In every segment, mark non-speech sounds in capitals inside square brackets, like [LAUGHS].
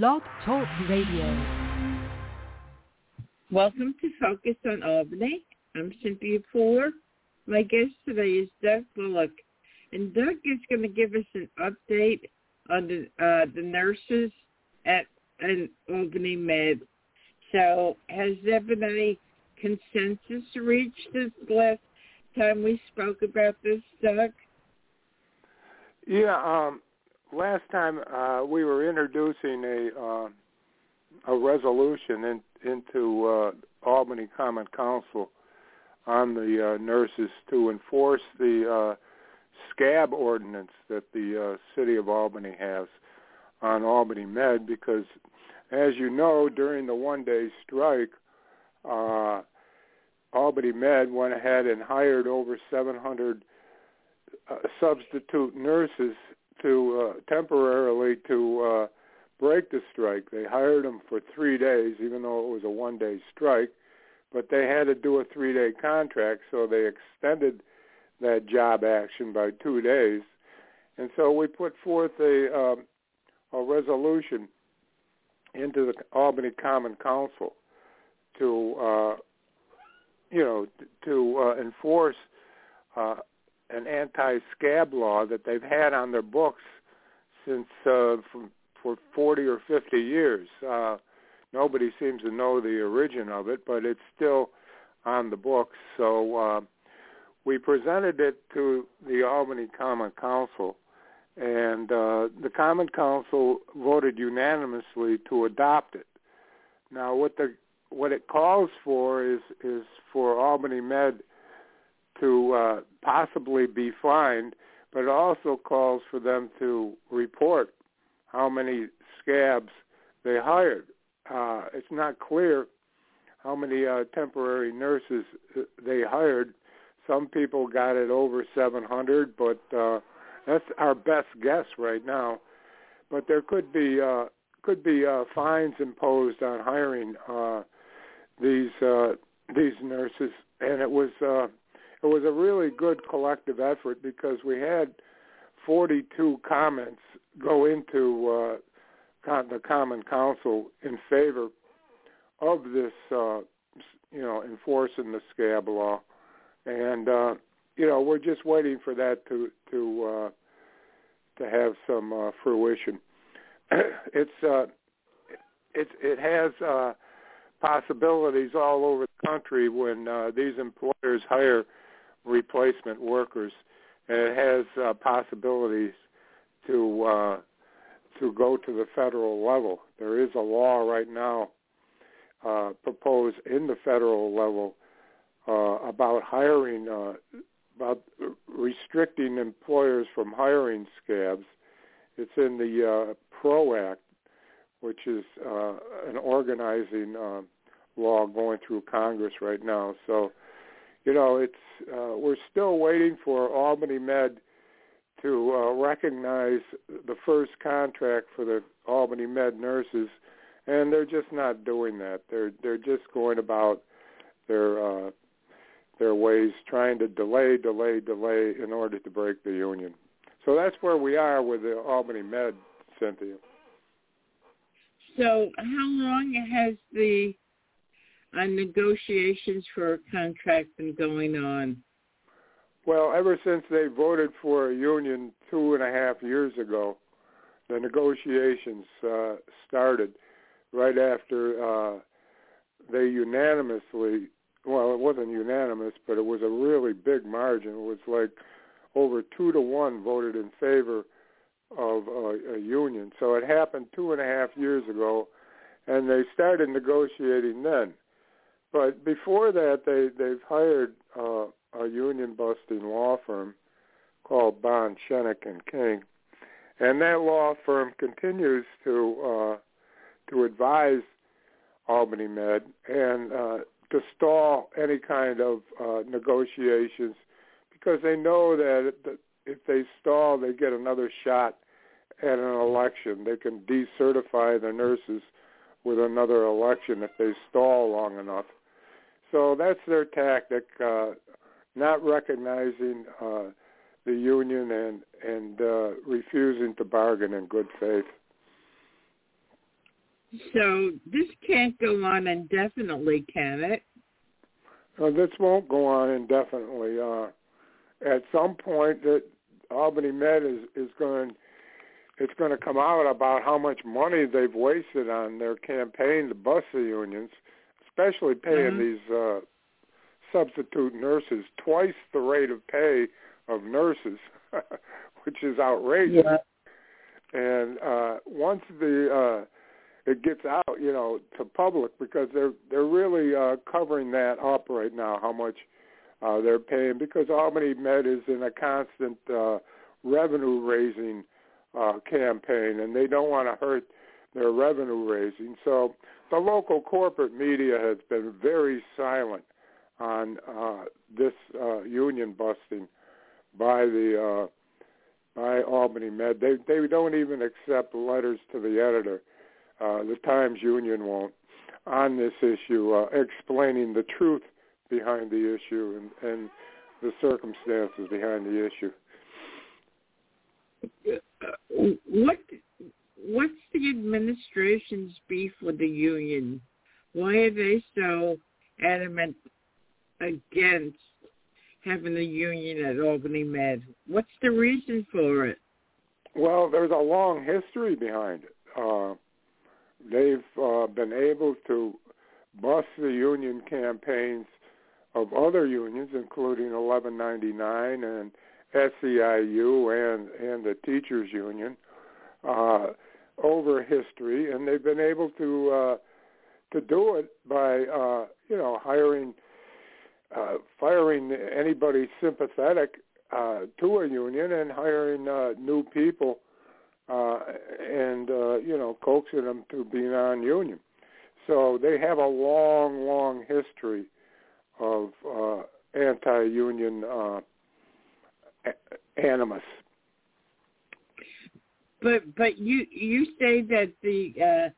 Blog Talk Radio. Welcome to Focus on Albany. I'm Cynthia Fuller. My guest today is Doug Bullock. And Doug is going to give us an update on the, uh, the nurses at an Albany Med. So has there been any consensus reached this last time we spoke about this, Doug? Yeah, um, last time uh, we were introducing a uh, a resolution in, into uh, Albany Common Council on the uh, nurses to enforce the uh, scab ordinance that the uh, city of Albany has on Albany Med because, as you know, during the one-day strike, Albany Med went ahead and hired over 700 uh, substitute nurses to uh, temporarily to uh, break the strike. They hired them for three days, even though it was a one-day strike, but they had to do a three-day contract, so they extended that job action by two days. And so we put forth a, um, a resolution into the Albany Common Council to, uh, you know, to uh, enforce uh, an anti-scab law that they've had on their books since uh, from, for 40 or 50 years. Uh, nobody seems to know the origin of it, but it's still on the books. So uh, we presented it to the Albany Common Council, and uh, the Common Council voted unanimously to adopt it. Now, what the what it calls for is is for Albany Med to uh, possibly be fined, but it also calls for them to report how many scabs they hired. Uh, it's not clear how many uh, temporary nurses uh, they hired. Some people got it over 700, but uh, that's our best guess right now. But there could be uh, could be uh, fines imposed on hiring uh, these uh, these nurses, and it was uh, it was a really good collective effort because we had 42 comments go into uh, the Common Council in favor of this, uh, you know, enforcing the scab law, and uh, you know we're just waiting for that to to uh, to have some uh, fruition. [CLEARS THROAT] it's uh, it's it has uh, possibilities all over the country when these employers hire replacement workers, and it has uh, possibilities to uh, to go to the federal level. There is a law right now uh, proposed in the federal level uh, about hiring, uh, about restricting employers from hiring scabs. It's in the uh, PRO Act, which is uh, an organizing uh, law going through Congress right now. So you know, it's uh, we're still waiting for Albany Med to uh, recognize the first contract for the Albany Med nurses, and they're just not doing that. They're they're just going about their uh, their ways, trying to delay, delay, delay in order to break the union. So that's where we are with the Albany Med, Cynthia. So how long has the on negotiations for a contract been going on? Well, ever since they voted for a union two and a half years ago, the negotiations uh, started right after uh, they unanimously, well, it wasn't unanimous, but it was a really big margin. It was like over two to one voted in favor of a, a union. So it happened two and a half years ago, and they started negotiating then. But before that, they they've hired uh, a union busting law firm called Bond Schoeneck and King, and that law firm continues to uh, to advise Albany Med and uh, to stall any kind of uh, negotiations because they know that if they stall, they get another shot at an election. They can decertify the nurses with another election if they stall long enough. So that's their tactic, uh, not recognizing uh, the union and and uh, refusing to bargain in good faith. So this can't go on indefinitely, can it? Uh, this won't go on indefinitely. Uh, at some point, that Albany Med is is going it's going to come out about how much money they've wasted on their campaign to bust the unions, especially paying Mhm. these uh, substitute nurses twice the rate of pay of nurses, [LAUGHS] which is outrageous. And uh, once the uh, it gets out, you know, to public because they're they're really uh, covering that up right now, how much uh, they're paying because Albany Med is in a constant uh, revenue raising uh, campaign, and they don't want to hurt their revenue raising. So the local corporate media has been very silent on uh, this uh, union busting by the uh, by Albany Med. They they don't even accept letters to the editor. Uh, the Times Union won't on this issue, uh, explaining the truth behind the issue and, and the circumstances behind the issue. Uh, what what's the administration's beef with the union? Why are they so adamant against having a union at Albany Med? What's the reason for it? Well, there's a long history behind it. Uh, they've uh, been able to bust the union campaigns of other unions, including 1199 and SEIU and and the teachers union, uh, over history, and they've been able to uh, to do it by uh, you know hiring, uh, firing anybody sympathetic uh, to a union and hiring uh, new people uh, and uh, you know coaxing them to be non-union. So they have a long, long history of uh, anti-union uh, animus. But but you you say that the uh,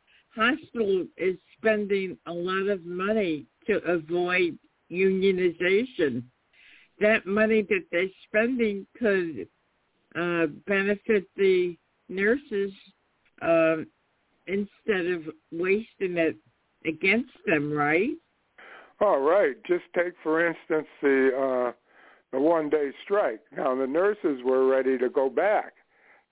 hospital is spending a lot of money to avoid unionization. That money that they're spending could uh, benefit the nurses uh, instead of wasting it against them, right? All right. Just take for instance the uh, the one day strike. Now the nurses were ready to go back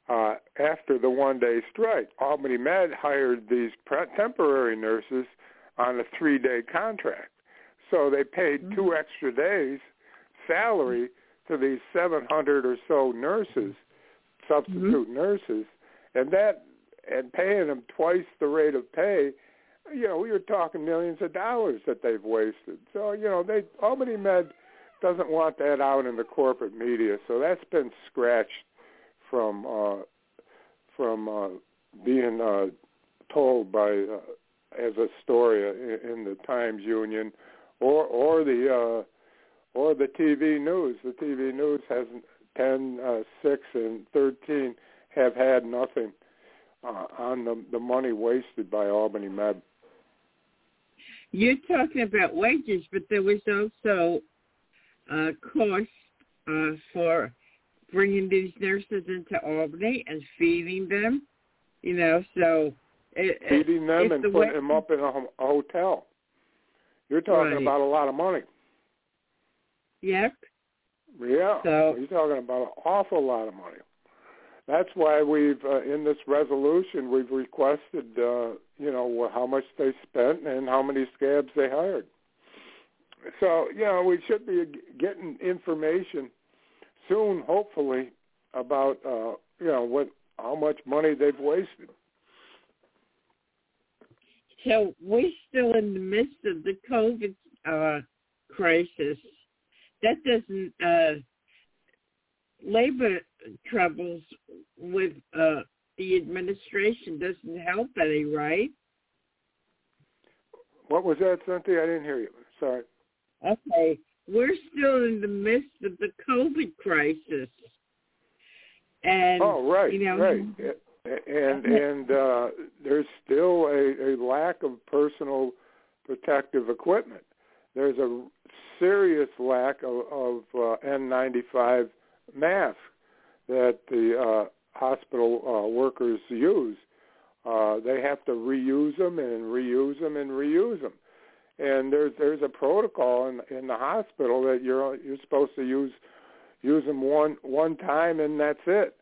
uh, after the one day strike. Albany Med hired these temporary nurses on a three day contract, so they paid Mm-hmm. two extra days salary to these 700 or so nurses, substitute Mm-hmm. nurses, and that and paying them twice the rate of pay you know, we were talking millions of dollars that they've wasted. So, you know, they Albany Med doesn't want that out in the corporate media, so that's been scratched from uh from uh being uh told by uh, as a story in, in the Times Union or or the uh or the TV news. The TV news has 10, uh, 6 and 13 have had nothing uh, on the the money wasted by Albany Med. You're talking about wages, but there was also uh, cost uh, for bringing these nurses into Albany and feeding them. You know, so it, feeding them and the putting wa- them up in a, a hotel. You're talking Right. about a lot of money. Yep. Yeah, So- you're talking about an awful lot of money. That's why we've uh, in this resolution we've requested, uh, you know, how much they spent and how many scabs they hired. So you know, we should be getting information soon, hopefully, about uh, you know what how much money they've wasted. So we're still in the midst of the COVID uh, crisis. That doesn't uh, labor troubles with uh, the administration doesn't help any, right? What was that, Cynthia? I didn't hear you. Sorry. Okay, we're still in the midst of the COVID crisis, and Oh, right, you know, right. And and uh, there's still a, a lack of personal protective equipment. There's a serious lack of, of uh, N95 masks that the uh, hospital uh, workers use. uh, they have to reuse them and reuse them and reuse them. And there's there's a protocol in in the hospital that you're you're supposed to use use them one one time and that's it.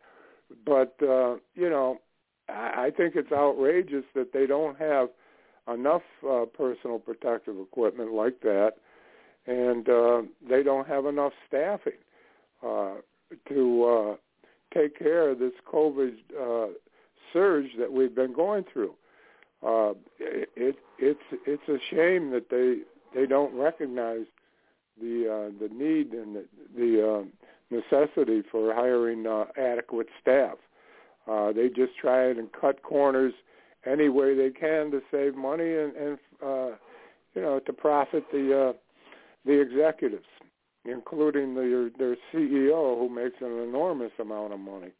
But uh, you know, I, I think it's outrageous that they don't have enough uh, personal protective equipment like that, and uh, they don't have enough staffing uh, to uh, take care of this COVID uh, surge that we've been going through. Uh, it, it it's it's a shame that they they don't recognize the uh, the need and the, the uh, necessity for hiring uh, adequate staff. Uh, they just try and cut corners any way they can to save money and, and uh, you know to profit the uh, the executives, including the, their CEO who makes an enormous amount of money,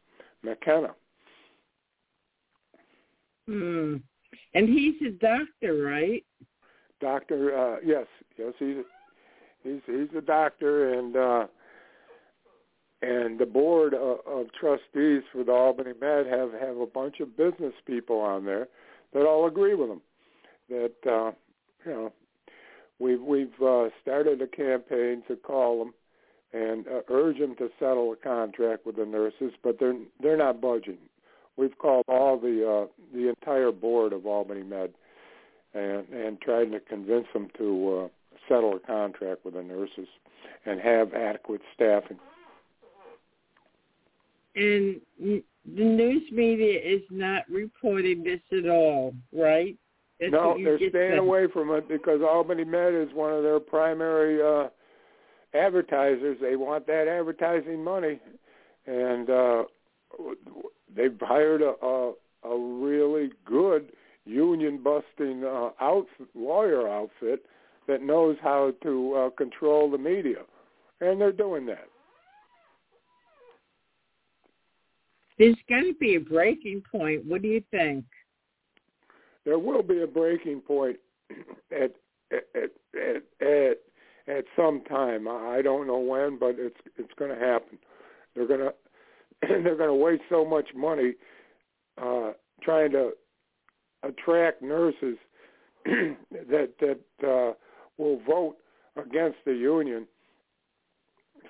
McKenna. Hmm. And he's his doctor, right? Doctor, uh, yes, yes, he's he's he's a doctor, and uh, and the board of, of trustees for the Albany Med have have a bunch of business people on there that all agree with him. That uh, you know, we've we've uh, started a campaign to call them and uh, urge them to settle a contract with the nurses, but they're they're not budging. We've called all the uh, the entire board of Albany Med and and trying to convince them to uh, settle a contract with the nurses and have adequate staffing. And the news media is not reporting this at all, right? That's no, they're staying said. away from it because Albany Med is one of their primary uh, advertisers. They want that advertising money, and uh, they've hired a, a, a really good union busting uh, out lawyer outfit that knows how to uh, control the media, and they're doing that. There's going to be a breaking point. What do you think? There will be a breaking point [CLEARS THROAT] at at at at, at some time. I don't know when, but it's it's going to happen. They're going to [LAUGHS] they're going to waste so much money uh, trying to attract nurses [CLEARS THROAT] that that uh, will vote against the union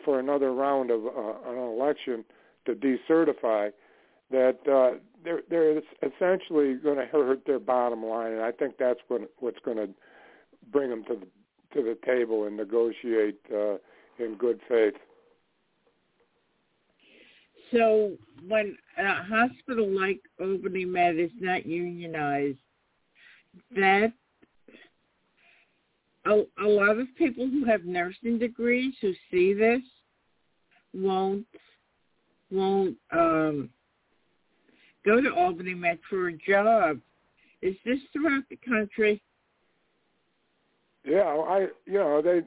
for another round of uh, an election to decertify that uh, they're they're essentially going to hurt their bottom line, and I think that's what what's going to bring them to the to the table and negotiate uh, in good faith. So when a hospital like Albany Med is not unionized, that a, a lot of people who have nursing degrees who see this won't won't um, go to Albany Med for a job. Is this throughout the country? Yeah, I you know they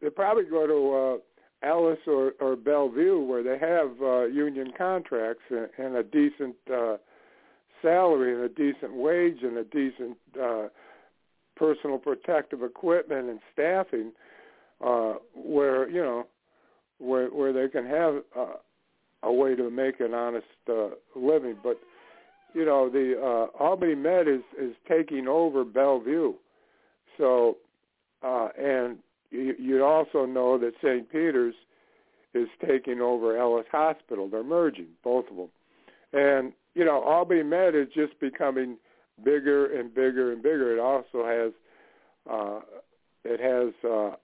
they probably go to Ellis or or Bellevue where they have uh, union contracts and, and a decent uh, salary and a decent wage and a decent uh, personal protective equipment and staffing, uh, where you know where where they can have uh, a way to make an honest uh, living. But you know, the uh, Albany Med is is taking over Bellevue, so uh, and you, you also know that St. Peter's is taking over Ellis Hospital. They're merging both of them, and you know, Albany Med is just becoming bigger and bigger and bigger. It also has uh, it has uh,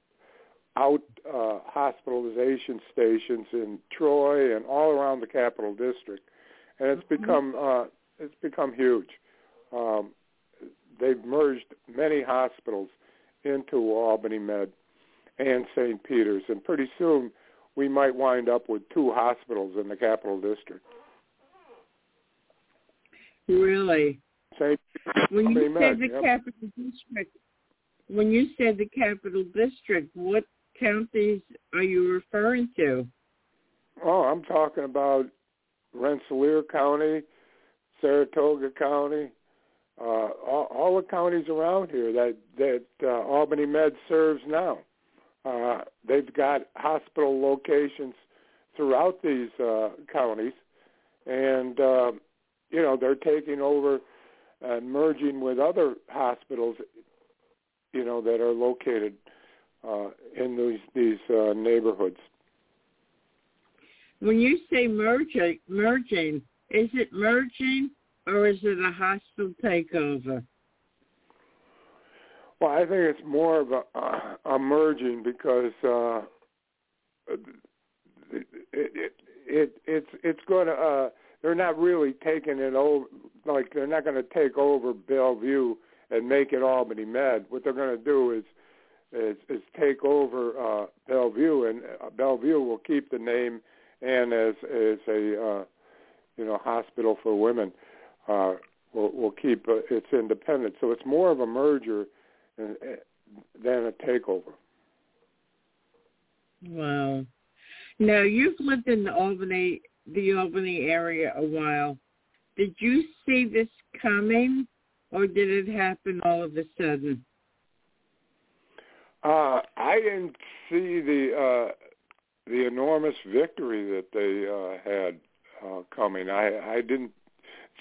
out uh, hospitalization stations in Troy and all around the Capital District, and it's mm-hmm. become uh, it's become huge. Um, they've merged many hospitals into Albany Med and St. Peter's, and pretty soon we might wind up with two hospitals in the Capital District. Really? St. When you Med, said the yep. Capital District, when you said the Capital District, what counties are you referring to? Oh, I'm talking about Rensselaer County, Saratoga County, uh, all, all the counties around here that that uh, Albany Med serves now. Uh, they've got hospital locations throughout these uh, counties, and uh, you know they're taking over uh, merging with other hospitals, you know, that are located uh, in these these uh, neighborhoods. When you say merging, merging, is it merging or is it a hostile takeover? Well, I think it's more of a, a merging because uh, it, it, it it's it's going to uh, they're not really taking it over like they're not going to take over Bellevue and make it Albany Med. What they're going to do is is, is take over uh, Bellevue, and uh, Bellevue will keep the name and as as a uh, you know hospital for women. Uh, will will keep uh, its independence. So it's more of a merger than, a takeover. Wow. Now you've lived in the Albany the Albany area a while. Did you see this coming, or did it happen all of a sudden? Uh, I didn't see the uh, the enormous victory that they uh, had uh, coming. I I didn't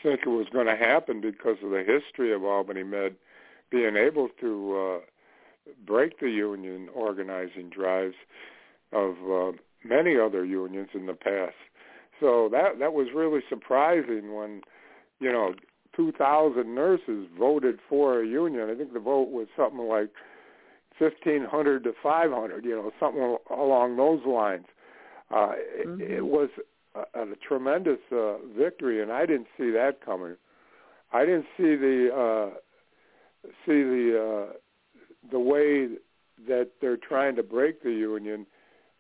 think it was going to happen because of the history of Albany Med being able to uh, break the union organizing drives of uh, many other unions in the past. So that that was really surprising when, you know, 2,000 nurses voted for a union. I think the vote was something like 1,500 to 500, you know, something along those lines. Uh, mm-hmm. it, it was a, a tremendous uh, victory, and I didn't see that coming. I didn't see the uh, see the uh, the way that they're trying to break the union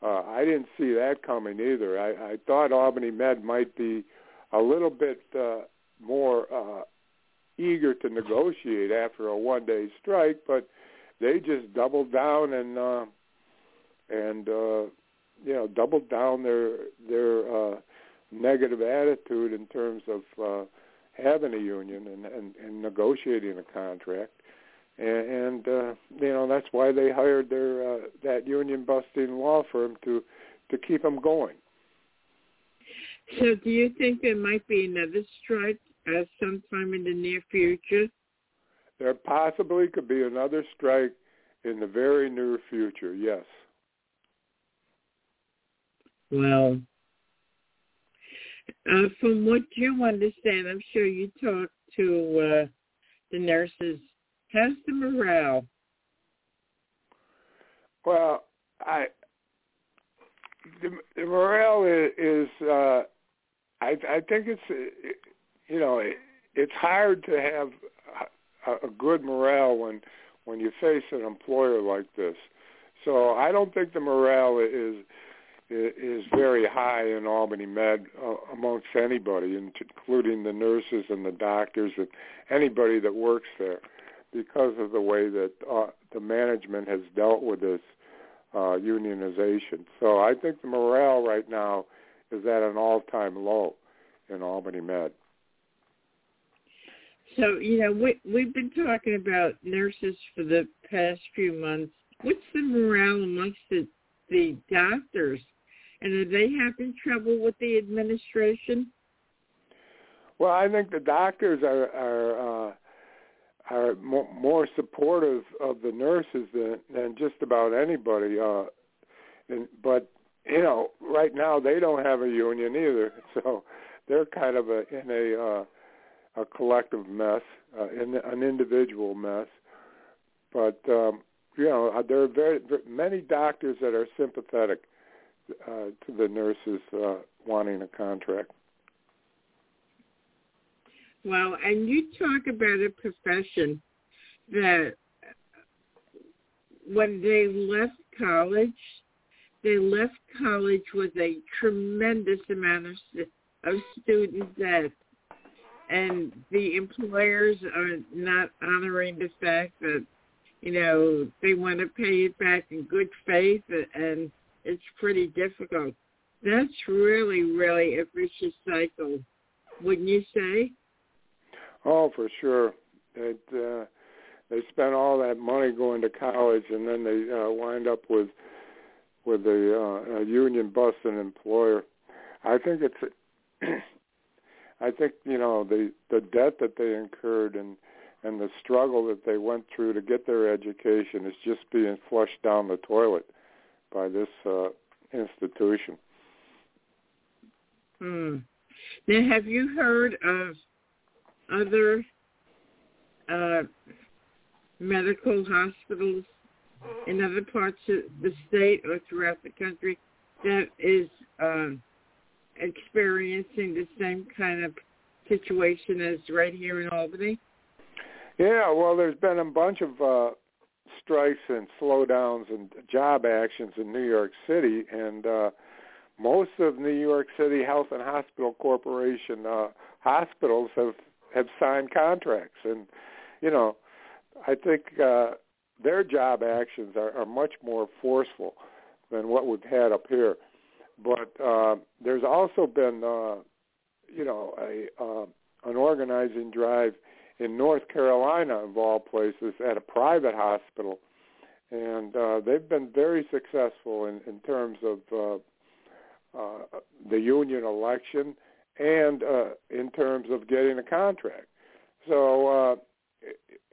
uh, I didn't see that coming either. I, I thought Albany Med might be a little bit uh, more uh, eager to negotiate after a one-day strike, but they just doubled down and uh, and uh, you know doubled down their their uh, negative attitude in terms of uh, having a union and, and, and negotiating a contract and, and uh, you know that's why they hired their uh, that union busting law firm to to keep them going. So, do you think there might be another strike uh, sometime in the near future? There possibly could be another strike in the very near future. Yes. Well, uh, from what you understand, I'm sure you talked to uh, the nurses How's the morale? Well, I the, the morale is, is uh, I I think it's you know it, it's hard to have a, a good morale when when you face an employer like this. So I don't think the morale is is very high in Albany Med uh, amongst anybody, including the nurses and the doctors and anybody that works there because of the way that uh, the management has dealt with this uh, unionization. So I think the morale right now is at an all-time low in Albany Med. So you know we we've been talking about nurses for the past few months. What's the morale amongst the the doctors, and are they having trouble with the administration? Well, I think the doctors are are uh, are more, supportive of the nurses than than just about anybody. Uh, and but you know, right now they don't have a union either, [LAUGHS] so they're kind of a, in a uh, a collective mess, uh, in an individual mess. But um, you know, uh, there are very, very many doctors that are sympathetic uh, to the nurses uh, wanting a contract. Well, and you talk about a profession that when they left college, they left college with a tremendous amount of, of student debt. And the employers are not honoring the fact that, you know, they want to pay it back in good faith and it's pretty difficult. That's really, really a vicious cycle, wouldn't you say? Oh, for sure. It, uh, they spend all that money going to college, and then they uh, wind up with with a, uh, a union bust an employer. I think it's [CLEARS THROAT] I think you know the the debt that they incurred and and the struggle that they went through to get their education is just being flushed down the toilet by this uh, institution. Hmm. Now, have you heard of other uh, medical hospitals in other parts of the state or throughout the country that is um, experiencing the same kind of situation as right here in Albany? Yeah, well, there's been a bunch of uh, strikes and slowdowns and job actions in New York City, and uh, most of New York City Health and Hospital Corporation uh, hospitals have have signed contracts, and you know, I think uh, their job actions are, are much more forceful than what we've had up here. But uh, there's also been, uh, you know, a uh, an organizing drive in North Carolina, of all places, at a private hospital, and uh, they've been very successful in, in terms of uh, uh, the union election and uh, in terms of getting a contract. So, uh,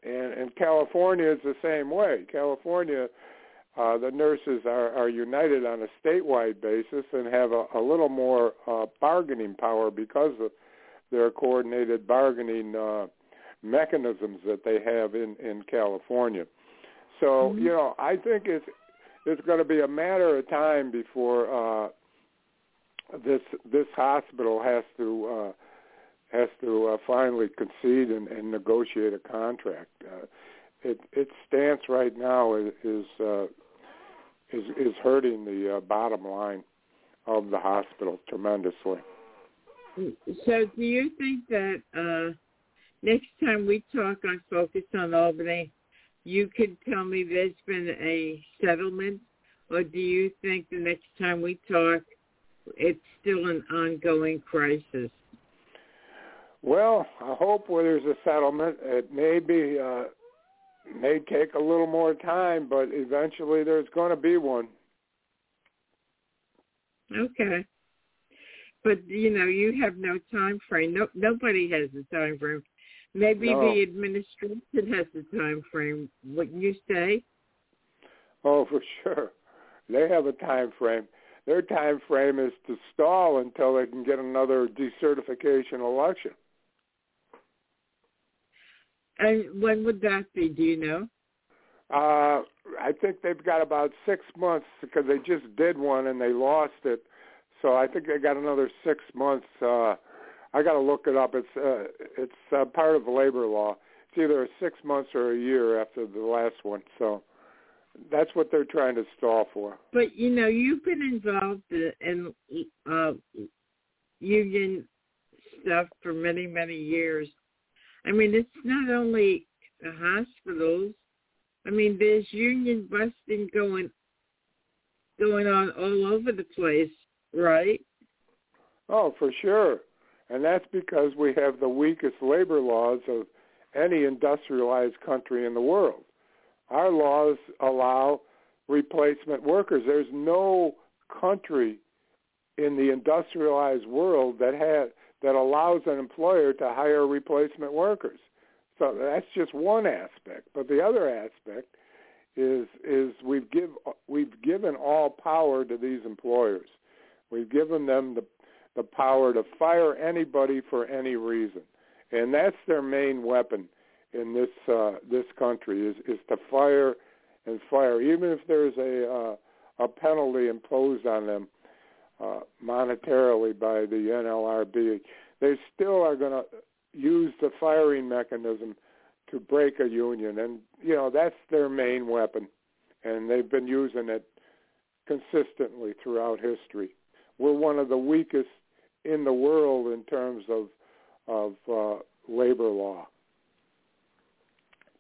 and, and California is the same way. California, uh, the nurses are, are united on a statewide basis and have a, a little more uh, bargaining power because of their coordinated bargaining uh, mechanisms that they have in in California. So mm-hmm. you know, I think it's it's going to be a matter of time before uh, this this hospital has to uh, has to uh, finally concede and, and negotiate a contract. Uh, it, its stance right now is is, uh, is is hurting the uh, bottom line of the hospital tremendously. So, do you think that uh, next time we talk on Focus on Albany, you could tell me there's been a settlement, or do you think the next time we talk, it's still an ongoing crisis? Well, I hope where there's a settlement, it may be uh, may take a little more time, but eventually there's going to be one. Okay. But you know, you have no time frame. No, nobody has a time frame. Maybe no. the administration has a time frame. Wouldn't you say? Oh, for sure. They have a time frame. Their time frame is to stall until they can get another decertification election. And when would that be? Do you know? Uh, I think they've got about six months because they just did one and they lost it. So I think they got another six months. Uh, I got to look it up. It's uh, it's uh, part of labor law. It's either six months or a year after the last one. So that's what they're trying to stall for. But you know, you've been involved in uh, union stuff for many many years. I mean, it's not only the hospitals. I mean, there's union busting going going on all over the place, right? Oh, for sure. And that's because we have the weakest labor laws of any industrialized country in the world. Our laws allow replacement workers. There's no country in the industrialized world that has that allows an employer to hire replacement workers. So that's just one aspect. But the other aspect is is we've give we've given all power to these employers. We've given them the the power to fire anybody for any reason, and that's their main weapon in this uh, this country is is to fire and fire, even if there's a uh, a penalty imposed on them uh, monetarily by the NLRB. They still are going to use the firing mechanism to break a union, and you know that's their main weapon, and they've been using it consistently throughout history. We're one of the weakest in the world in terms of of uh, labor law.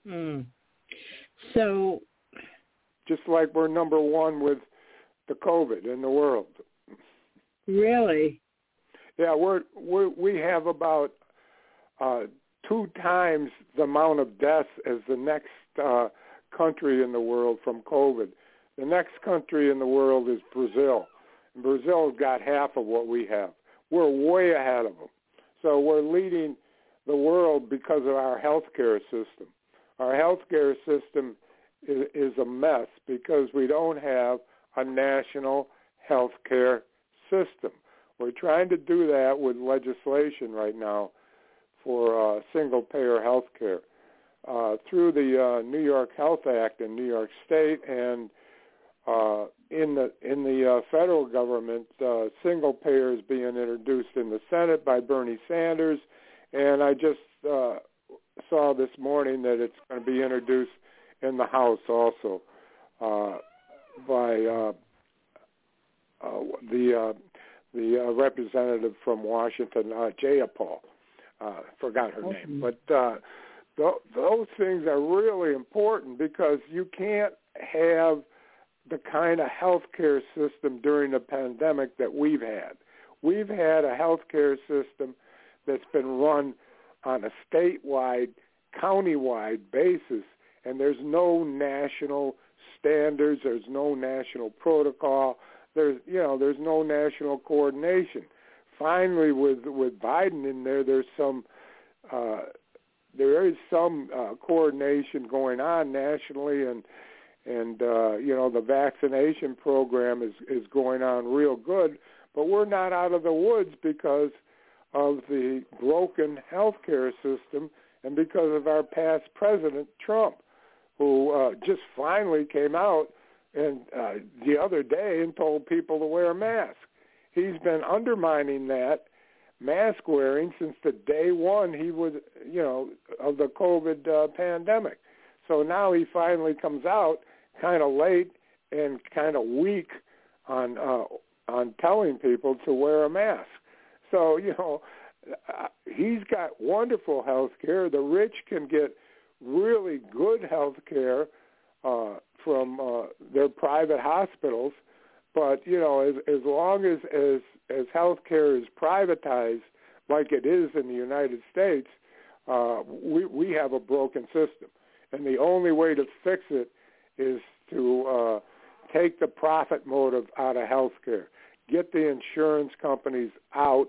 Hmm. So, just like we're number one with the COVID in the world. Really? Yeah, we're, we're we have about uh, two times the amount of deaths as the next uh, country in the world from COVID. The next country in the world is Brazil. And Brazil's got half of what we have we're way ahead of them. So we're leading the world because of our healthcare system. Our healthcare system is, is a mess because we don't have a national healthcare system. We're trying to do that with legislation right now for uh, single-payer health care uh, through the uh, New York Health Act in New York State and uh, in the in the uh, federal government, uh, single payer is being introduced in the Senate by Bernie Sanders, and I just uh, saw this morning that it's going to be introduced in the House also uh, by uh, uh, the uh, the uh, representative from Washington, uh, Jayapal. Uh, forgot her name, but uh, th- those things are really important because you can't have the kind of healthcare system during the pandemic that we've had. We've had a healthcare system that's been run on a statewide, countywide basis, and there's no national standards, there's no national protocol, there's you know, there's no national coordination. Finally, with with Biden in there, there's some uh, there is some uh, coordination going on nationally, and and uh, you know the vaccination program is is going on real good, but we're not out of the woods because of the broken healthcare system and because of our past president Trump, who uh, just finally came out and uh, the other day and told people to wear a mask. He's been undermining that mask wearing since the day one he was, you know, of the COVID uh, pandemic. So now he finally comes out kind of late and kind of weak on uh, on telling people to wear a mask. So you know, he's got wonderful health care. The rich can get really good health care uh, from uh, their private hospitals, but you know, as as long as as as health care is privatized like it is in the United States, uh, we we have a broken system, and the only way to fix it is to uh, take the profit motive out of healthcare, get the insurance companies out.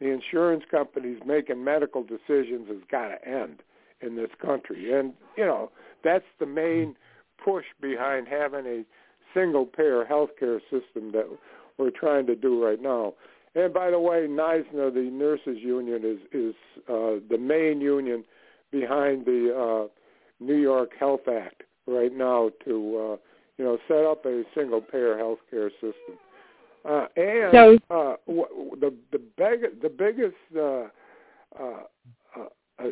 The insurance companies making medical decisions has got to end in this country, and you know that's the main push behind having a single payer healthcare system that we're trying to do right now. And by the way, NYSNA, the nurses union, is is uh, the main union behind the uh, New York Health Act right now to uh, you know set up a single payer healthcare system. Uh, and so, uh, w- the the big, the biggest uh, uh, uh, uh,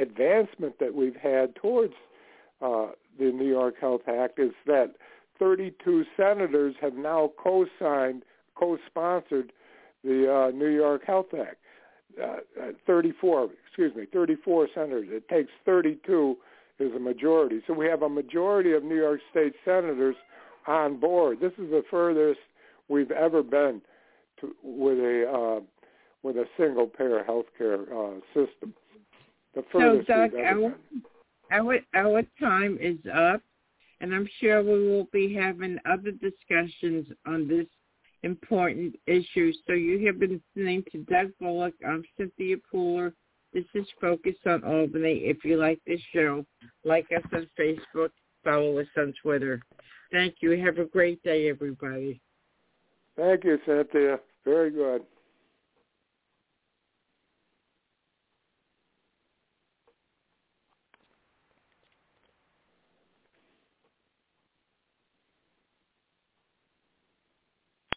advancement that we've had towards uh, the New York Health Act is that 32 senators have now co-signed, co-sponsored the uh, New York Health Act. Uh, uh, 34, excuse me, 34 senators. It takes 32 is a majority. So we have a majority of New York State senators on board. This is the furthest we've ever been to, with a uh, with a single payer health care uh, system. The furthest so, Doug, we've ever our, been. our our time is up, and I'm sure we will be having other discussions on this important issue. So you have been listening to Doug Bullock. I'm Cynthia Pooler. This is Focus on Albany. If you like this show, like us on Facebook, follow us on Twitter. Thank you. Have a great day, everybody. Thank you, Cynthia. Very good.